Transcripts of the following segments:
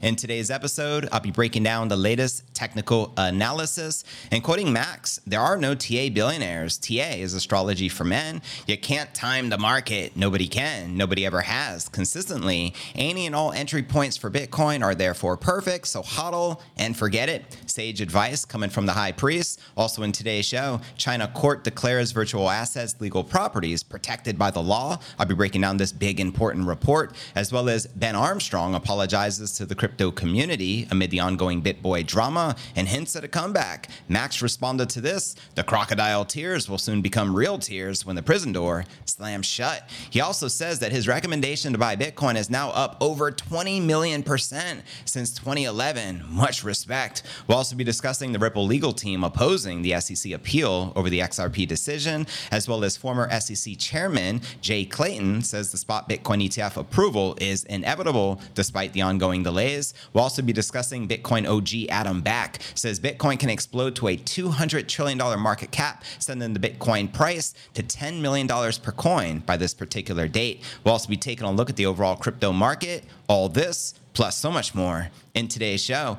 In today's episode, I'll be breaking down the latest technical analysis and quoting Max, there are no TA billionaires. TA is astrology for men. You can't time the market. Nobody can. Nobody ever has consistently. Any and all entry points for Bitcoin are therefore perfect, so hodl and forget it. Sage advice coming from the high priest. Also in today's show, China court declares virtual assets legal properties protected by the law. I'll be breaking down this big important report, as well as Ben Armstrong apologizes to the crypto crypto community amid the ongoing BitBoy drama and hints at a comeback. Max responded to this the crocodile tears will soon become real tears when the prison door slams shut. He also says that his recommendation to buy Bitcoin is now up over 20 million percent since 2011. Much respect. We'll also be discussing the Ripple legal team opposing the SEC appeal over the XRP decision, as well as former SEC chairman Jay Clayton says the spot Bitcoin ETF approval is inevitable despite the ongoing delays. We'll also be discussing Bitcoin OG Adam Back says Bitcoin can explode to a $200 trillion market cap, sending the Bitcoin price to $10 million per coin by this particular date. We'll also be taking a look at the overall crypto market, all this, plus so much more in today's show.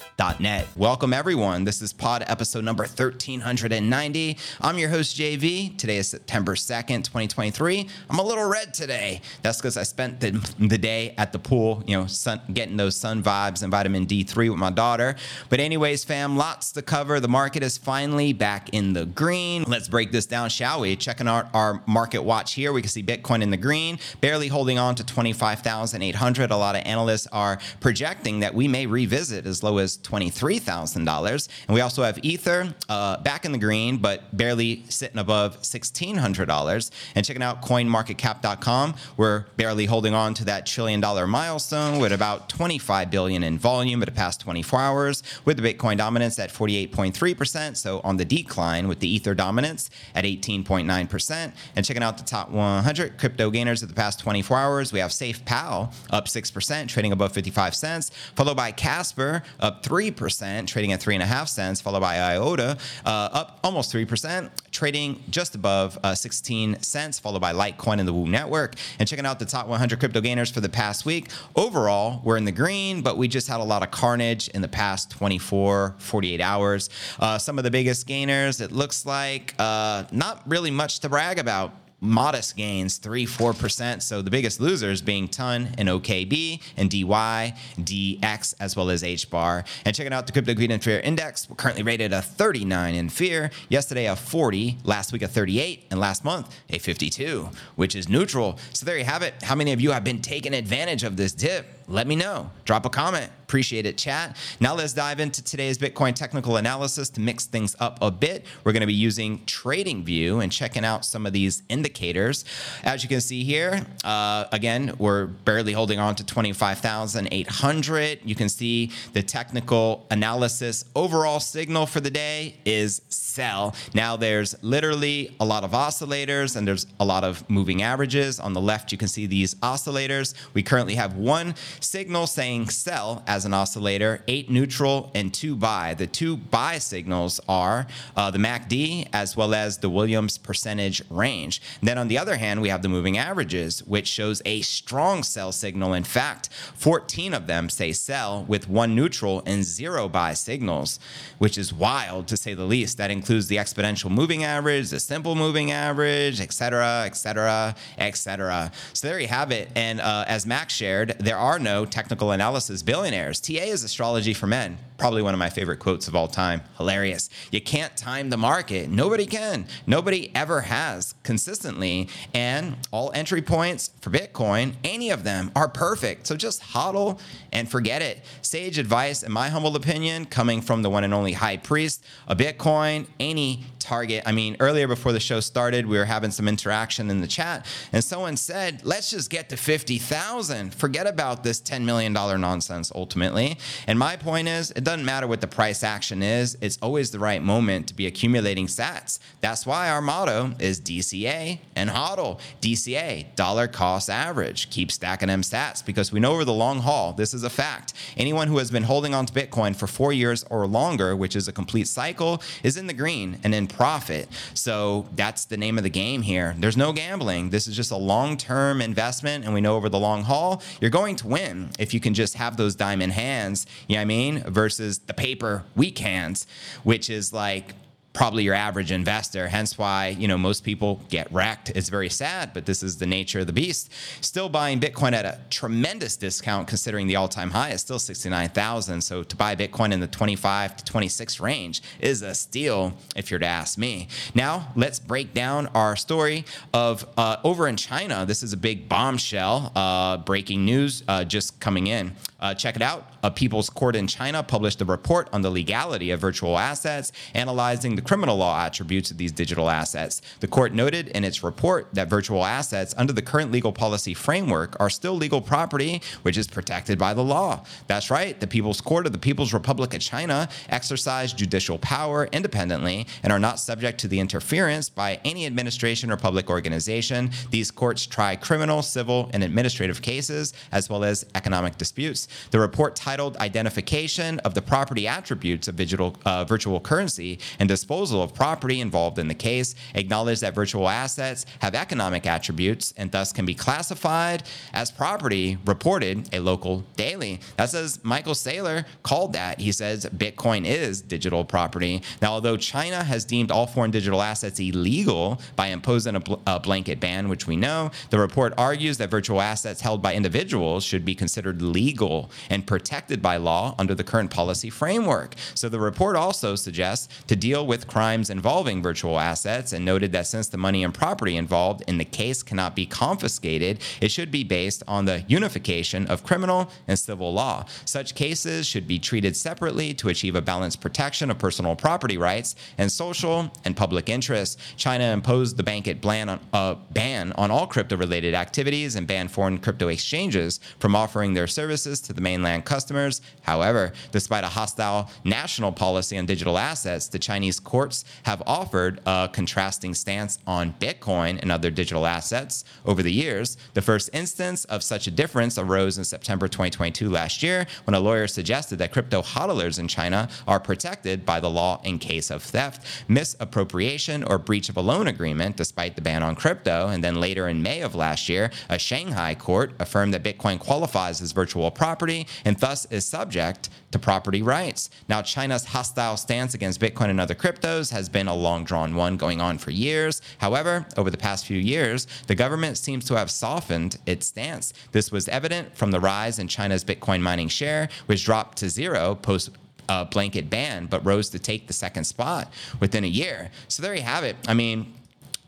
net. Welcome, everyone. This is pod episode number 1390. I'm your host, JV. Today is September 2nd, 2023. I'm a little red today. That's because I spent the, the day at the pool, you know, sun, getting those sun vibes and vitamin D3 with my daughter. But, anyways, fam, lots to cover. The market is finally back in the green. Let's break this down, shall we? Checking out our market watch here, we can see Bitcoin in the green, barely holding on to 25,800. A lot of analysts are projecting that we may revisit as low as $23,000. And we also have Ether uh, back in the green, but barely sitting above $1,600. And checking out coinmarketcap.com, we're barely holding on to that trillion dollar milestone with about 25 billion in volume at the past 24 hours, with the Bitcoin dominance at 48.3%. So on the decline with the Ether dominance at 18.9%. And checking out the top 100 crypto gainers of the past 24 hours, we have SafePal up 6%, trading above 55 cents, followed by Casper up 3 3%, trading at 3.5 cents, followed by IOTA, uh, up almost 3%, trading just above uh, 16 cents, followed by Litecoin and the Woo Network. And checking out the top 100 crypto gainers for the past week. Overall, we're in the green, but we just had a lot of carnage in the past 24, 48 hours. Uh, some of the biggest gainers, it looks like uh, not really much to brag about modest gains, 3 4%. So the biggest losers being TON and OKB and DY, DX, as well as H bar. And checking out the Crypto Greed and Fear Index, we're currently rated a 39 in fear, yesterday a 40, last week a 38, and last month a 52, which is neutral. So there you have it. How many of you have been taking advantage of this dip? Let me know. Drop a comment. Appreciate it, chat. Now let's dive into today's Bitcoin technical analysis to mix things up a bit. We're going to be using TradingView and checking out some of these indicators. As you can see here, uh, again, we're barely holding on to 25,800. You can see the technical analysis overall signal for the day is sell. Now there's literally a lot of oscillators and there's a lot of moving averages. On the left, you can see these oscillators. We currently have one signal saying sell as an oscillator, eight neutral, and two buy. The two buy signals are uh, the MACD as well as the Williams percentage range. And then on the other hand, we have the moving averages, which shows a strong sell signal. In fact, 14 of them say sell with one neutral and zero buy signals, which is wild to say the least. That includes the exponential moving average, the simple moving average, etc., etc., etc. So there you have it. And uh, as Max shared, there are no technical analysis billionaires. TA is astrology for men Probably one of my favorite quotes of all time. Hilarious. You can't time the market. Nobody can. Nobody ever has consistently. And all entry points for Bitcoin, any of them are perfect. So just hodl and forget it. Sage advice, in my humble opinion, coming from the one and only high priest of Bitcoin, any target. I mean, earlier before the show started, we were having some interaction in the chat, and someone said, let's just get to 50,000. Forget about this $10 million nonsense ultimately. And my point is, it doesn't matter what the price action is, it's always the right moment to be accumulating sats. That's why our motto is DCA and HODL. DCA, dollar cost average. Keep stacking them sats because we know over the long haul, this is a fact. Anyone who has been holding on to Bitcoin for four years or longer, which is a complete cycle, is in the green and in profit. So that's the name of the game here. There's no gambling. This is just a long term investment. And we know over the long haul, you're going to win if you can just have those diamond hands, you know what I mean? Versus the paper weak hands, which is like, probably your average investor. Hence why, you know, most people get wrecked. It's very sad, but this is the nature of the beast. Still buying Bitcoin at a tremendous discount considering the all-time high is still 69,000. So to buy Bitcoin in the 25 to 26 range is a steal if you're to ask me. Now, let's break down our story of uh, over in China. This is a big bombshell, uh, breaking news uh, just coming in. Uh, check it out. A People's Court in China published a report on the legality of virtual assets, analyzing the criminal law attributes of these digital assets. The court noted in its report that virtual assets, under the current legal policy framework, are still legal property, which is protected by the law. That's right. The People's Court of the People's Republic of China exercise judicial power independently and are not subject to the interference by any administration or public organization. These courts try criminal, civil, and administrative cases, as well as economic disputes. The report titled Identification of the Property Attributes of Digital, uh, Virtual Currency and Disposal of Property Involved in the Case acknowledged that virtual assets have economic attributes and thus can be classified as property, reported a local daily. That's as Michael Saylor called that. He says Bitcoin is digital property. Now, although China has deemed all foreign digital assets illegal by imposing a, bl- a blanket ban, which we know, the report argues that virtual assets held by individuals should be considered legal and protected by law under the current policy framework. So the report also suggests to deal with crimes involving virtual assets and noted that since the money and property involved in the case cannot be confiscated, it should be based on the unification of criminal and civil law. Such cases should be treated separately to achieve a balanced protection of personal property rights and social and public interests. China imposed the blanket ban on, uh, ban on all crypto related activities and banned foreign crypto exchanges from offering their services to the mainland customers. However, despite a hostile national policy on digital assets, the Chinese courts have offered a contrasting stance on Bitcoin and other digital assets over the years. The first instance of such a difference arose in September 2022 last year when a lawyer suggested that crypto hodlers in China are protected by the law in case of theft, misappropriation, or breach of a loan agreement, despite the ban on crypto. And then later in May of last year, a Shanghai court affirmed that Bitcoin qualifies as virtual property and thus is subject to property rights. Now, China's hostile stance against Bitcoin and other cryptos has been a long drawn one going on for years. However, over the past few years, the government seems to have softened its stance. This was evident from the rise in China's Bitcoin mining share, which dropped to zero post uh, blanket ban, but rose to take the second spot within a year. So there you have it. I mean,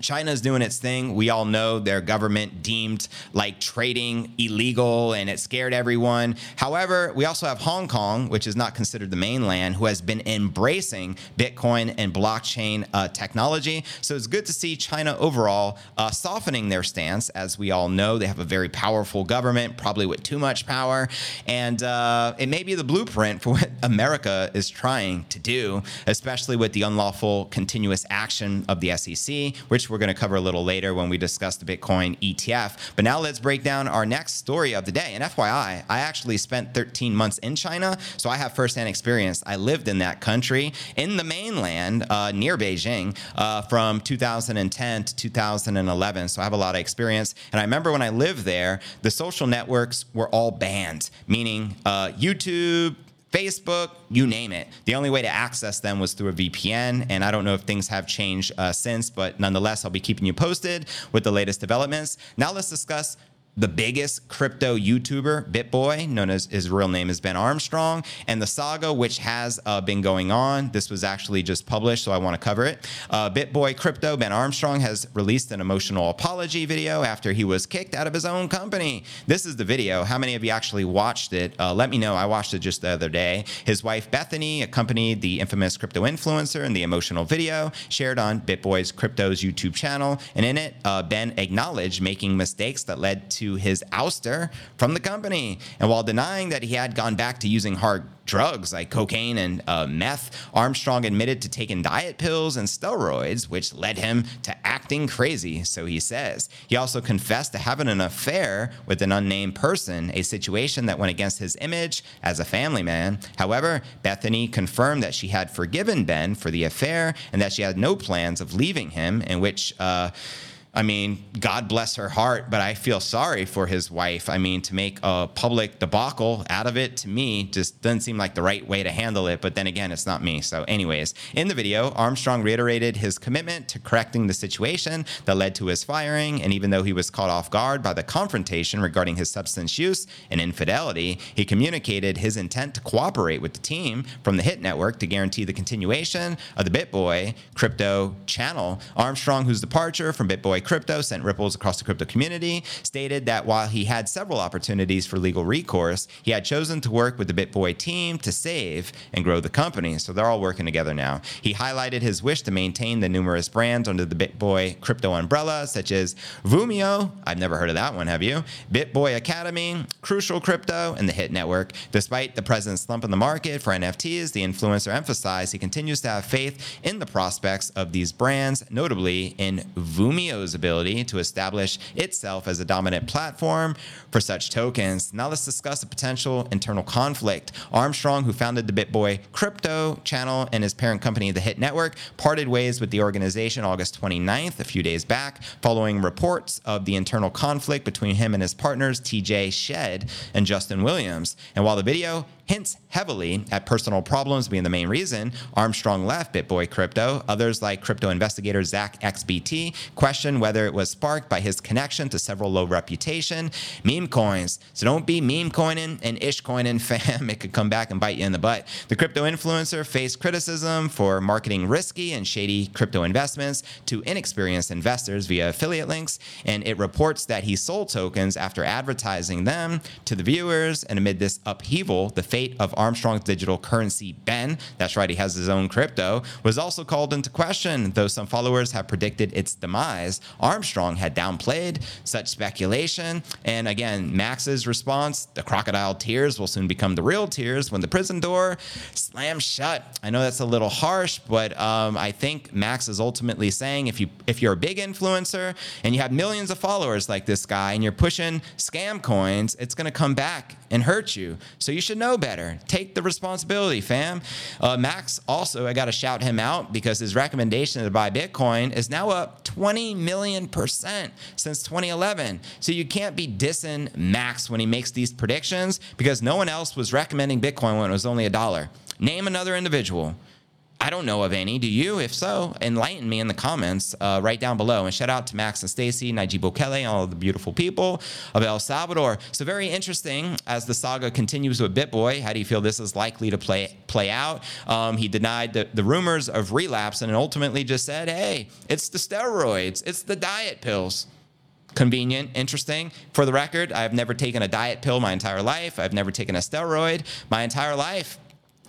China's doing its thing. We all know their government deemed like trading illegal and it scared everyone. However, we also have Hong Kong, which is not considered the mainland, who has been embracing Bitcoin and blockchain uh, technology. So it's good to see China overall uh, softening their stance. As we all know, they have a very powerful government, probably with too much power. And uh, it may be the blueprint for what America is trying to do, especially with the unlawful continuous action of the SEC, which we're going to cover a little later when we discuss the Bitcoin ETF. But now let's break down our next story of the day. And FYI, I actually spent 13 months in China, so I have firsthand experience. I lived in that country in the mainland uh, near Beijing uh, from 2010 to 2011. So I have a lot of experience. And I remember when I lived there, the social networks were all banned, meaning uh, YouTube, Facebook, you name it. The only way to access them was through a VPN, and I don't know if things have changed uh, since, but nonetheless, I'll be keeping you posted with the latest developments. Now let's discuss the biggest crypto YouTuber, BitBoy, known as his real name is Ben Armstrong, and the saga which has uh, been going on. This was actually just published, so I want to cover it. Uh, BitBoy Crypto, Ben Armstrong, has released an emotional apology video after he was kicked out of his own company. This is the video. How many of you actually watched it? Uh, let me know. I watched it just the other day. His wife Bethany accompanied the infamous crypto influencer in the emotional video shared on BitBoy's Crypto's YouTube channel, and in it, uh, Ben acknowledged making mistakes that led to to his ouster from the company. And while denying that he had gone back to using hard drugs like cocaine and uh, meth, Armstrong admitted to taking diet pills and steroids, which led him to acting crazy, so he says. He also confessed to having an affair with an unnamed person, a situation that went against his image as a family man. However, Bethany confirmed that she had forgiven Ben for the affair and that she had no plans of leaving him, in which, uh, I mean, God bless her heart, but I feel sorry for his wife. I mean, to make a public debacle out of it to me just doesn't seem like the right way to handle it. But then again, it's not me. So, anyways, in the video, Armstrong reiterated his commitment to correcting the situation that led to his firing. And even though he was caught off guard by the confrontation regarding his substance use and infidelity, he communicated his intent to cooperate with the team from the Hit Network to guarantee the continuation of the BitBoy crypto channel. Armstrong, whose departure from BitBoy Crypto sent ripples across the crypto community, stated that while he had several opportunities for legal recourse, he had chosen to work with the BitBoy team to save and grow the company. So they're all working together now. He highlighted his wish to maintain the numerous brands under the BitBoy crypto umbrella, such as Vumio, I've never heard of that one, have you? BitBoy Academy, Crucial Crypto, and the Hit Network. Despite the present slump in the market for NFTs, the influencer emphasized he continues to have faith in the prospects of these brands, notably in Vumio's ability to establish itself as a dominant platform for such tokens. Now let's discuss a potential internal conflict. Armstrong, who founded the BitBoy crypto channel and his parent company, the Hit Network, parted ways with the organization August 29th, a few days back, following reports of the internal conflict between him and his partners, TJ Shedd and Justin Williams. And while the video hints heavily at personal problems being the main reason Armstrong left BitBoy Crypto. Others, like crypto investigator ZachXBT, question whether it was sparked by his connection to several low reputation meme coins. So don't be meme coining and ish coining, fam. It could come back and bite you in the butt. The crypto influencer faced criticism for marketing risky and shady crypto investments to inexperienced investors via affiliate links, and it reports that he sold tokens after advertising them to the viewers. And amid this upheaval, the fate of Armstrong's digital currency, Ben, that's right, he has his own crypto, was also called into question. Though some followers have predicted its demise, Armstrong had downplayed such speculation. And again, Max's response the crocodile tears will soon become the real tears when the prison door slams shut. I know that's a little harsh, but um, I think Max is ultimately saying if you if you're a big influencer and you have millions of followers like this guy and you're pushing scam coins, it's going to come back and hurt you. So you should know better. Take the responsibility, fam. Uh, Max also, I got to shout him out because his recommendation to buy Bitcoin is now up 20 million percent since 2011. So you can't be dissing Max when he makes these predictions because no one else was recommending Bitcoin when it was only a dollar. Name another individual. I don't know of any. Do you? If so, enlighten me in the comments uh, right down below. And shout out to Max and Stacy, Nayib Bukele, all the beautiful people of El Salvador. So very interesting as the saga continues with BitBoy. How do you feel this is likely to play play out? Um, he denied the, the rumors of relapse and ultimately just said, "Hey, it's the steroids, it's the diet pills." convenient, interesting. For the record, I've never taken a diet pill my entire life. I've never taken a steroid my entire life.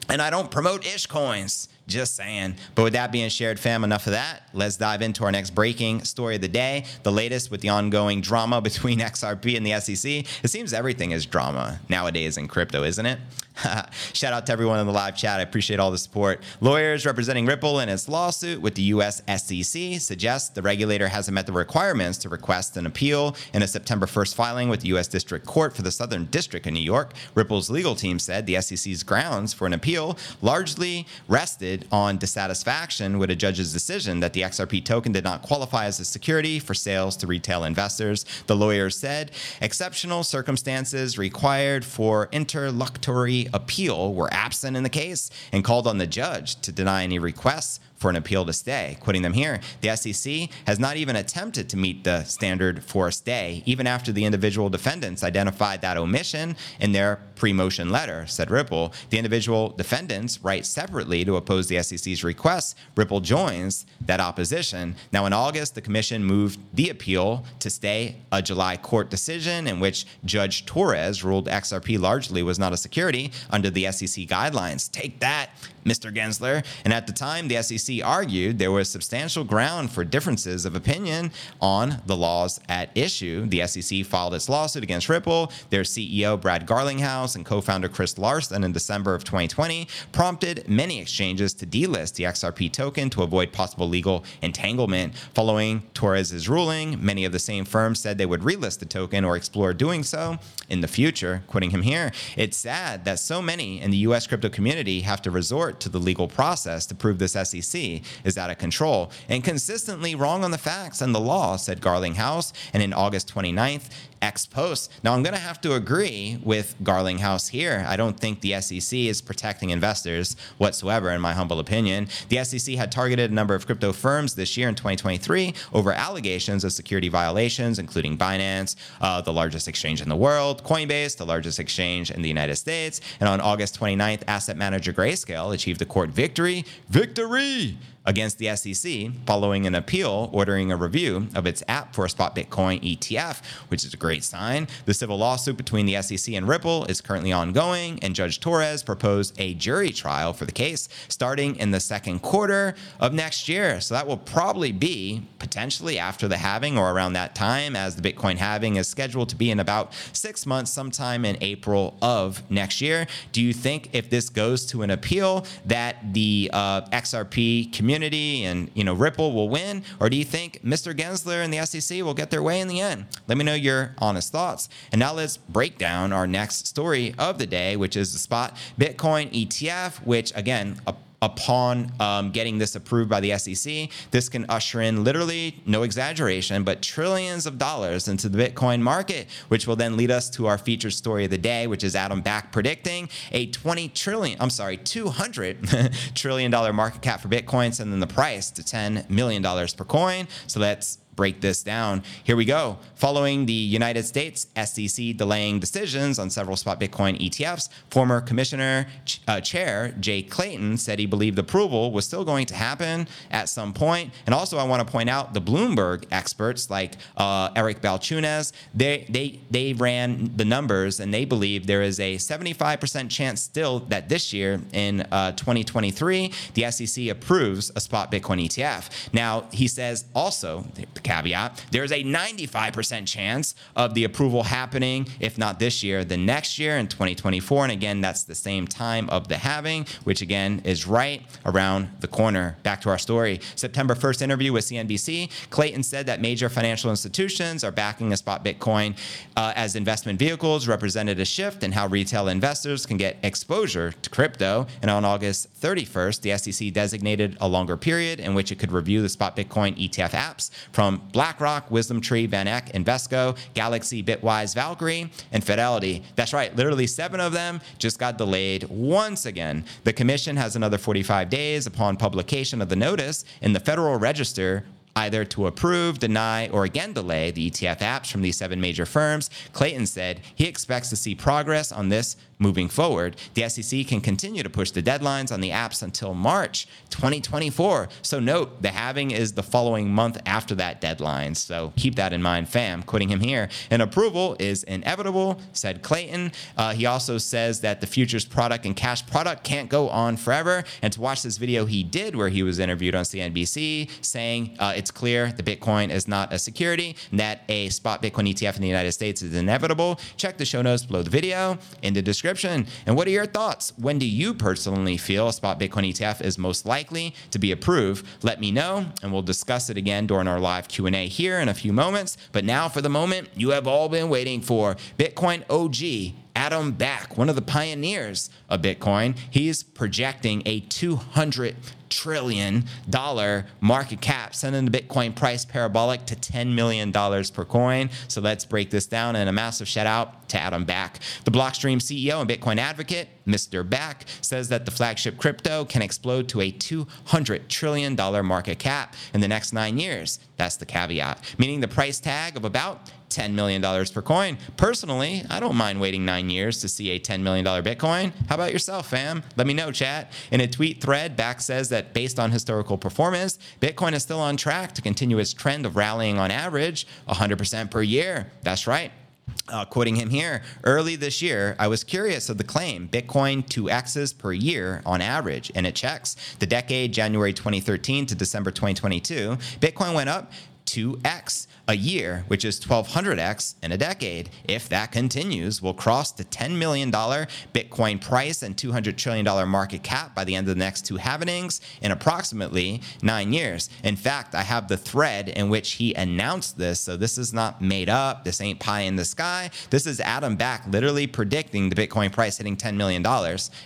And I don't promote ish coins. Just saying. But with that being shared, fam, enough of that. Let's dive into our next breaking story of the day. The latest with the ongoing drama between XRP and the SEC. It seems everything is drama nowadays in crypto, isn't it? Shout out to everyone in the live chat. I appreciate all the support. Lawyers representing Ripple in its lawsuit with the U.S. SEC suggest the regulator hasn't met the requirements to request an appeal in a September 1st filing with the U.S. District Court for the Southern District of New York. Ripple's legal team said the SEC's grounds for an appeal largely rested on dissatisfaction with a judge's decision that the XRP token did not qualify as a security for sales to retail investors. The lawyers said exceptional circumstances required for interlocutory appeal were absent in the case and called on the judge to deny any requests for an appeal to stay. Quoting them here, the SEC has not even attempted to meet the standard for a stay, even after the individual defendants identified that omission in their pre motion letter, said Ripple. The individual defendants write separately to oppose the SEC's request. Ripple joins that opposition. Now, in August, the commission moved the appeal to stay a July court decision in which Judge Torres ruled XRP largely was not a security under the SEC guidelines. Take that, Mr. Gensler. And at the time, the SEC argued there was substantial ground for differences of opinion on the laws at issue. The SEC filed its lawsuit against Ripple. Their CEO, Brad Garlinghouse, and co founder Chris Larsen in December of 2020 prompted many exchanges to delist the XRP token to avoid possible legal entanglement. Following Torres's ruling, many of the same firms said they would relist the token or explore doing so in the future. Quoting him here, it's sad that so many in the US crypto community have to resort to the legal process to prove this SEC is out of control and consistently wrong on the facts and the law, said Garlinghouse. And in August 29th, X post. Now, I'm going to have to agree with Garlinghouse here. I don't think the SEC is protecting investors whatsoever, in my humble opinion. The SEC had targeted a number of crypto firms this year in 2023 over allegations of security violations, including Binance, uh, the largest exchange in the world, Coinbase, the largest exchange in the United States. And on August 29th, asset manager Grayscale achieved a court victory. Victory! Against the SEC following an appeal ordering a review of its app for a spot Bitcoin ETF, which is a great sign. The civil lawsuit between the SEC and Ripple is currently ongoing, and Judge Torres proposed a jury trial for the case starting in the second quarter of next year. So that will probably be potentially after the halving or around that time, as the Bitcoin halving is scheduled to be in about six months, sometime in April of next year. Do you think if this goes to an appeal that the uh, XRP community community and you know Ripple will win, or do you think Mr. Gensler and the SEC will get their way in the end? Let me know your honest thoughts. And now let's break down our next story of the day, which is the spot Bitcoin ETF, which again a upon um, getting this approved by the SEC, this can usher in literally, no exaggeration, but trillions of dollars into the Bitcoin market, which will then lead us to our featured story of the day, which is Adam Back predicting a 20 trillion, I'm sorry, 200 trillion dollar market cap for Bitcoin, sending the price to $10 million per coin. So let's break this down. Here we go. Following the United States SEC delaying decisions on several spot Bitcoin ETFs, former Commissioner uh, Chair Jay Clayton said he believed approval was still going to happen at some point. And also, I want to point out the Bloomberg experts like uh, Eric Balchunas, they, they, they ran the numbers and they believe there is a 75% chance still that this year in uh, 2023, the SEC approves a spot Bitcoin ETF. Now, he says also, caveat, there's a 95% chance of the approval happening, if not this year, the next year in 2024. And again, that's the same time of the halving, which again is right around the corner. Back to our story. September 1st interview with CNBC, Clayton said that major financial institutions are backing a spot Bitcoin uh, as investment vehicles, represented a shift in how retail investors can get exposure to crypto. And on August 31st, the SEC designated a longer period in which it could review the spot Bitcoin ETF apps from BlackRock, WisdomTree, VanEck, Invesco, Galaxy, Bitwise, Valkyrie, and Fidelity. That's right, literally seven of them just got delayed once again. The commission has another 45 days upon publication of the notice in the Federal Register either to approve, deny, or again delay the ETF apps from these seven major firms. Clayton said he expects to see progress on this moving forward. The SEC can continue to push the deadlines on the apps until March 2024. So note the halving is the following month after that deadline. So keep that in mind, fam. Quoting him here. An approval is inevitable, said Clayton. Uh, he also says that the futures product and cash product can't go on forever. And to watch this video he did where he was interviewed on CNBC saying uh, it's clear the Bitcoin is not a security and that a spot Bitcoin ETF in the United States is inevitable. Check the show notes below the video in the description And what are your thoughts? When do you personally feel a spot Bitcoin ETF is most likely to be approved? Let me know, and we'll discuss it again during our live Q&A here in a few moments. But now for the moment you have all been waiting for, Bitcoin OG Adam Back, one of the pioneers of Bitcoin, he's projecting a 200 trillion dollar market cap, sending the Bitcoin price parabolic to $10 million per coin. So let's break this down and a massive shout out to Adam Back. The Blockstream CEO and Bitcoin advocate, Mr. Back, says that the flagship crypto can explode to a $200 trillion market cap in the next nine years. That's the caveat, meaning the price tag of about $10 million per coin. Personally, I don't mind waiting nine years to see a $10 million Bitcoin. How about yourself, fam? Let me know, chat. In a tweet thread, Back says that based on historical performance, Bitcoin is still on track to continue its trend of rallying on average 100% per year. That's right. Uh, quoting him here, early this year, I was curious of the claim Bitcoin 2x's per year on average, and it checks. The decade, January 2013 to December 2022, Bitcoin went up 2x a year, which is 1200x in a decade. If that continues, we'll cross the $10 million Bitcoin price and $200 trillion market cap by the end of the next two halvenings in approximately nine years. In fact, I have the thread in which he announced this. So this is not made up. This ain't pie in the sky. This is Adam Back literally predicting the Bitcoin price hitting $10 million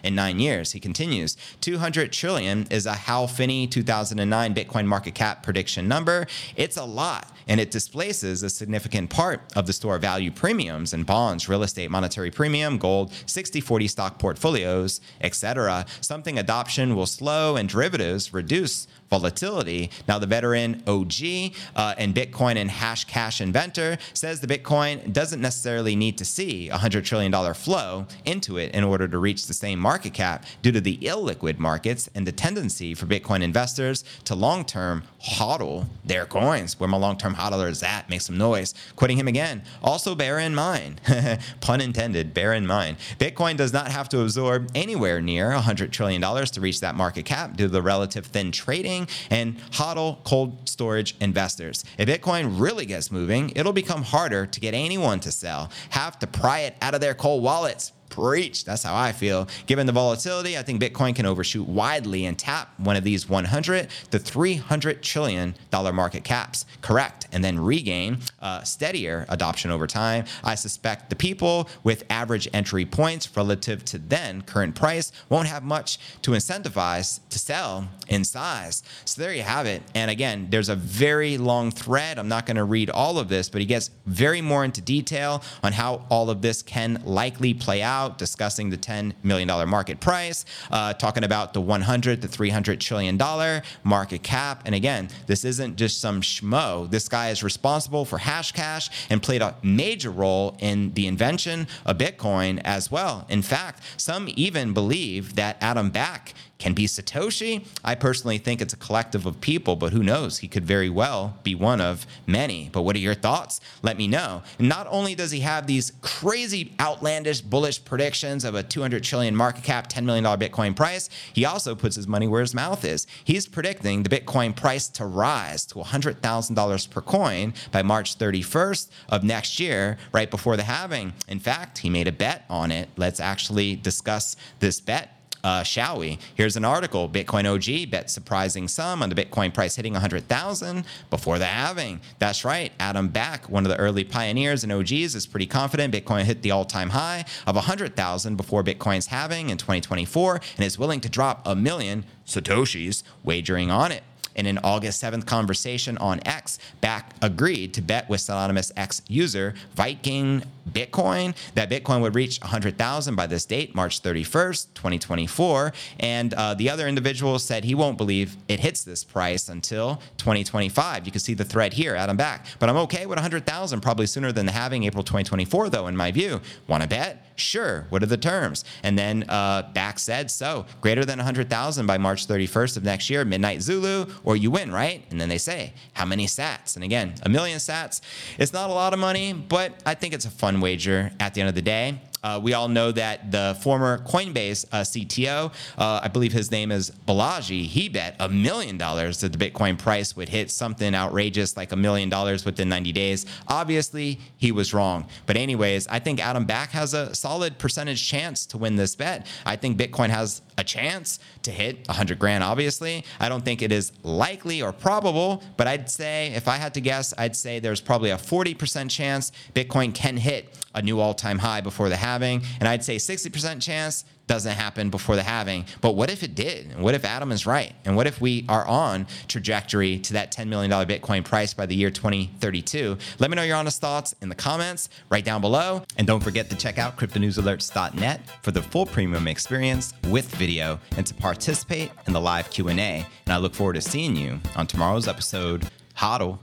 in nine years. He continues 200 trillion is a Hal Finney 2009 Bitcoin market cap prediction number. It's a lot and it displaces a significant part of the store value premiums in bonds, real estate, monetary premium, gold, 60-40 stock portfolios, etc. Something adoption will slow and derivatives reduce volatility. Now, the veteran OG uh, and Bitcoin and Hashcash inventor says the Bitcoin doesn't necessarily need to see a $100 trillion flow into it in order to reach the same market cap due to the illiquid markets and the tendency for Bitcoin investors to long term hodl their coins. Where my long term hodler is at, make some noise. Quoting him again. Also, bear in mind, pun intended, bear in mind, Bitcoin does not have to absorb anywhere near $100 trillion to reach that market cap due to the relative thin trading and hodl cold storage investors. If Bitcoin really gets moving, it'll become harder to get anyone to sell, have to pry it out of their cold wallets Preach. That's how I feel. Given the volatility, I think Bitcoin can overshoot widely and tap one of these 100 to 300 trillion dollar market caps. Correct. And then regain uh, steadier adoption over time. I suspect the people with average entry points relative to then current price won't have much to incentivize to sell in size. So there you have it. And again, there's a very long thread. I'm not going to read all of this, but he gets very more into detail on how all of this can likely play out out, discussing the $10 million market price, uh, talking about the 100 to 300 trillion dollar market cap. And again, this isn't just some schmo. This guy is responsible for Hashcash and played a major role in the invention of Bitcoin as well. In fact, some even believe that Adam Back can be Satoshi. I personally think it's a collective of people, but who knows? He could very well be one of many. But what are your thoughts? Let me know. And not only does he have these crazy, outlandish, bullish predictions of a 200 trillion market cap, $10 million Bitcoin price, he also puts his money where his mouth is. He's predicting the Bitcoin price to rise to $100,000 per coin by March 31st of next year, right before the halving. In fact, he made a bet on it. Let's actually discuss this bet uh, shall we? Here's an article Bitcoin OG bet surprising sum on the Bitcoin price hitting 100,000 before the halving. That's right. Adam Back, one of the early pioneers and OGs, is pretty confident Bitcoin hit the all time high of 100,000 before Bitcoin's halving in 2024 and is willing to drop a million Satoshis wagering on it. In an August 7th conversation on X, Back agreed to bet with Anonymous X user Viking Bitcoin that Bitcoin would reach 100,000 by this date, March 31st, 2024. And uh, the other individual said he won't believe it hits this price until 2025. You can see the thread here, Adam Back. But I'm okay with 100,000, probably sooner than the April 2024, though, in my view. Want to bet? Sure. What are the terms? And then uh, Back said so. Greater than 100,000 by March 31st of next year, Midnight Zulu, or you win, right? And then they say, how many sats? And again, a million sats. It's not a lot of money, but I think it's a fun wager at the end of the day. Uh, we all know that the former Coinbase uh, CTO, uh, I believe his name is Balaji, he bet a million dollars that the Bitcoin price would hit something outrageous like a million dollars within 90 days. Obviously, he was wrong. But, anyways, I think Adam Back has a solid percentage chance to win this bet. I think Bitcoin has a chance to hit 100 grand, obviously. I don't think it is likely or probable, but I'd say, if I had to guess, I'd say there's probably a 40% chance Bitcoin can hit a new all time high before the halving. And I'd say 60% chance doesn't happen before the halving. But what if it did? And what if Adam is right? And what if we are on trajectory to that $10 million Bitcoin price by the year 2032? Let me know your honest thoughts in the comments right down below. And don't forget to check out cryptonewsalerts.net for the full premium experience with video and to participate in the live Q&A. And I look forward to seeing you on tomorrow's episode. Hodl.